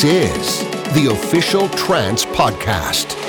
This is the official Trance Podcast.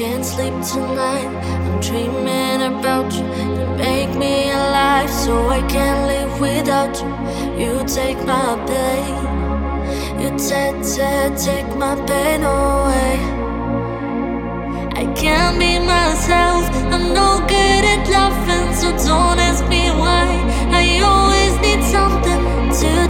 Can't sleep tonight. I'm dreaming about you. You make me alive, so I can't live without you. You take my pain. You take, take, take my pain away. I can't be myself. I'm no good at loving, so don't ask me why. I always need something to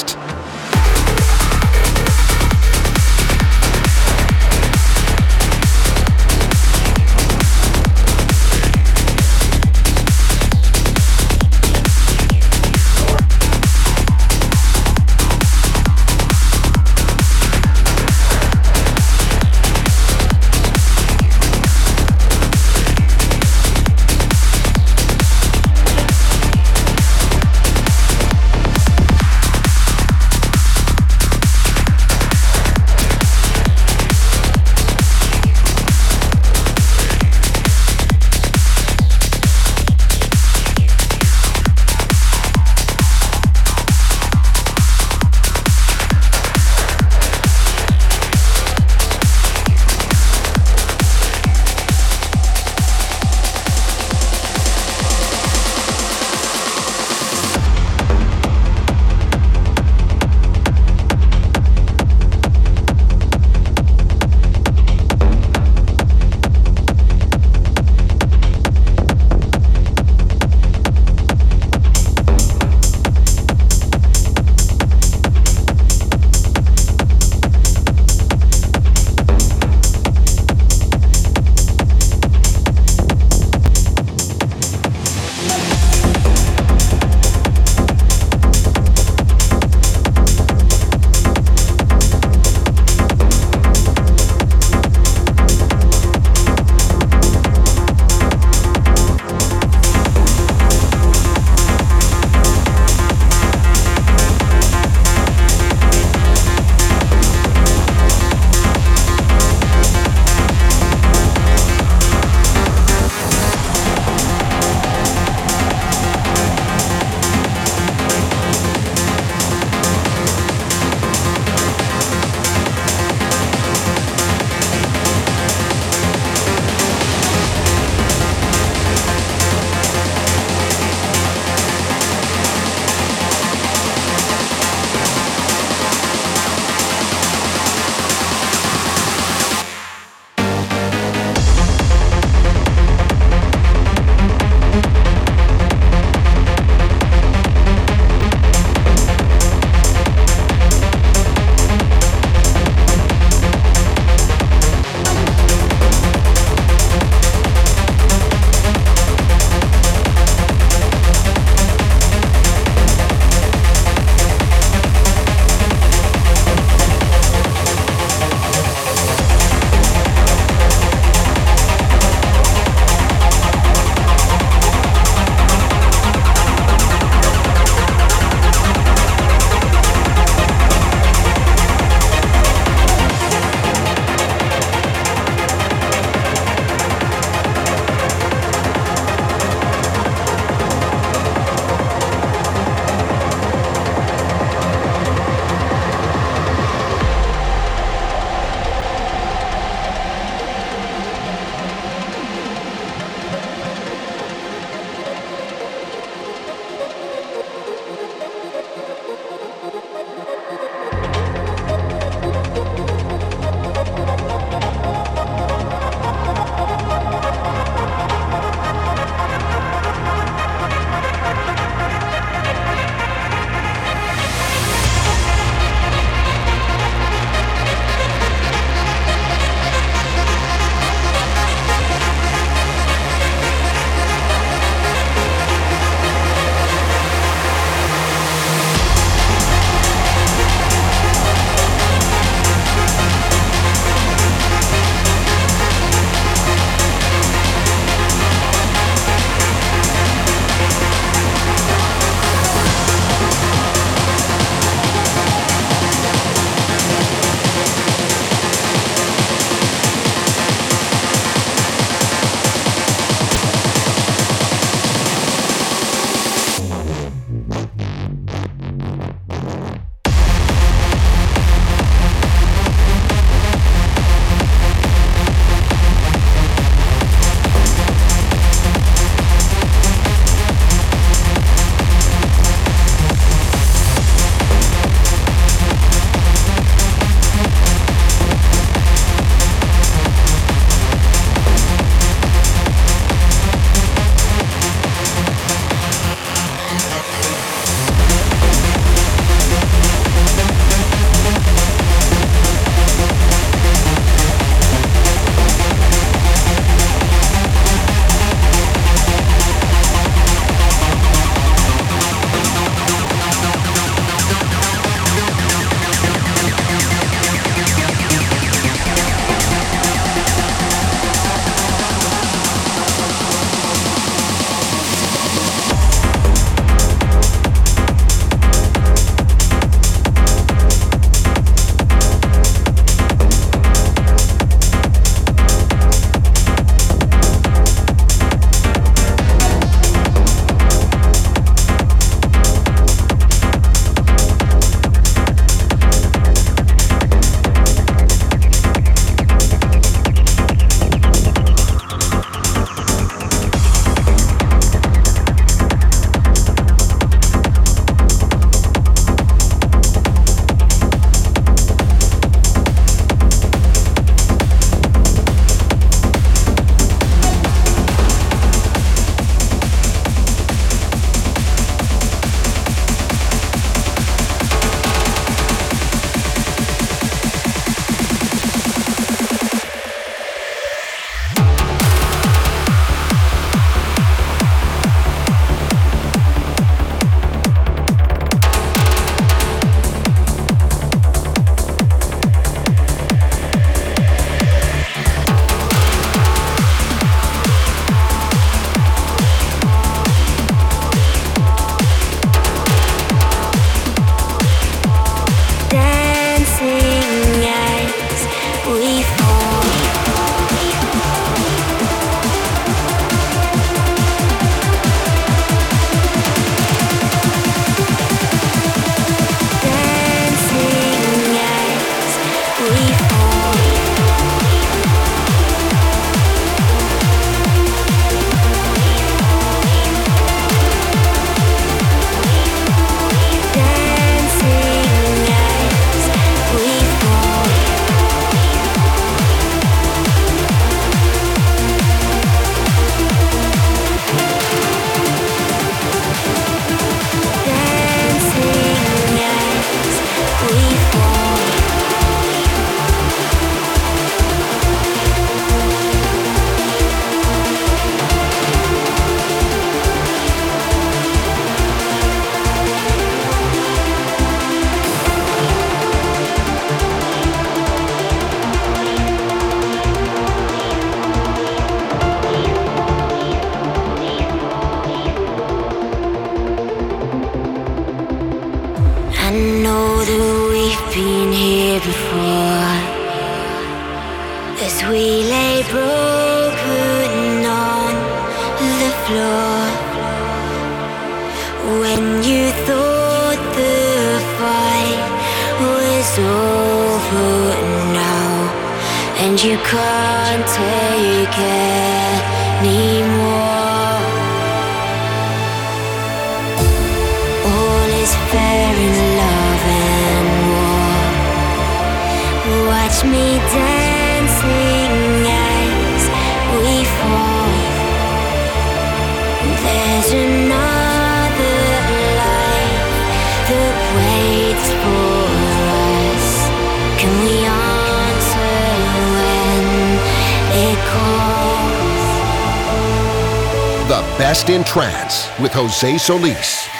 Best in trance with Jose Solis.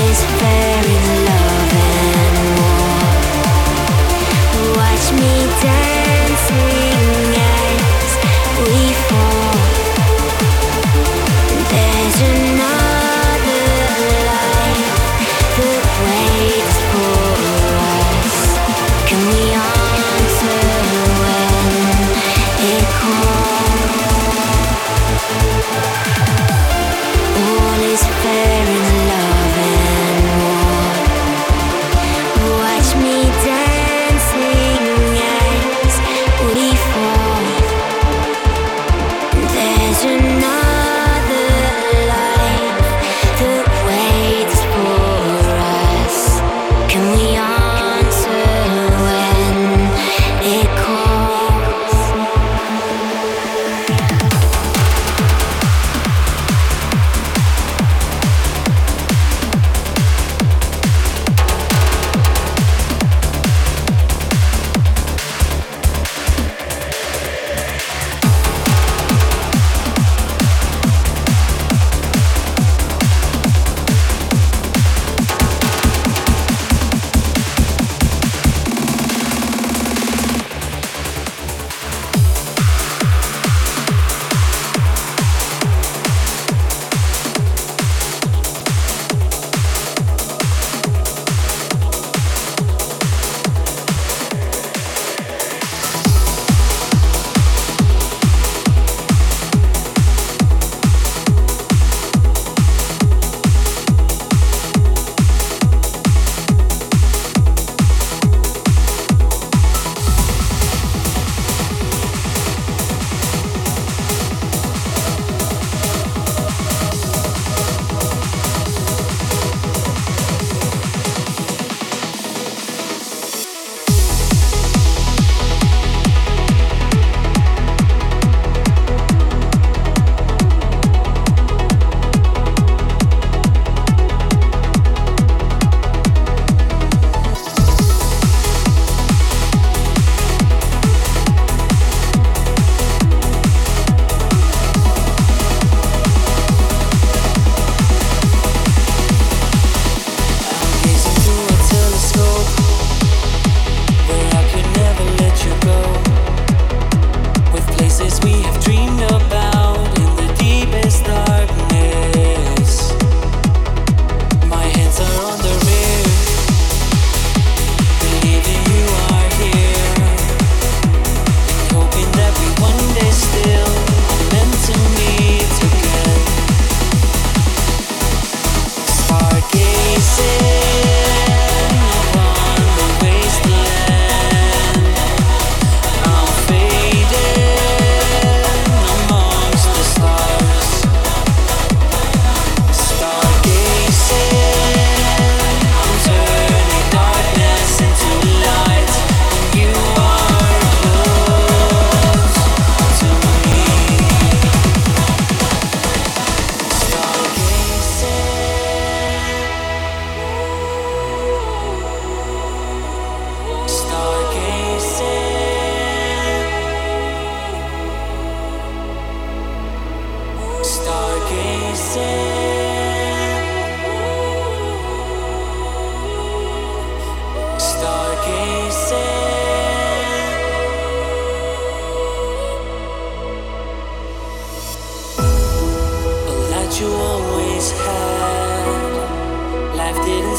All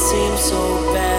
Stargazing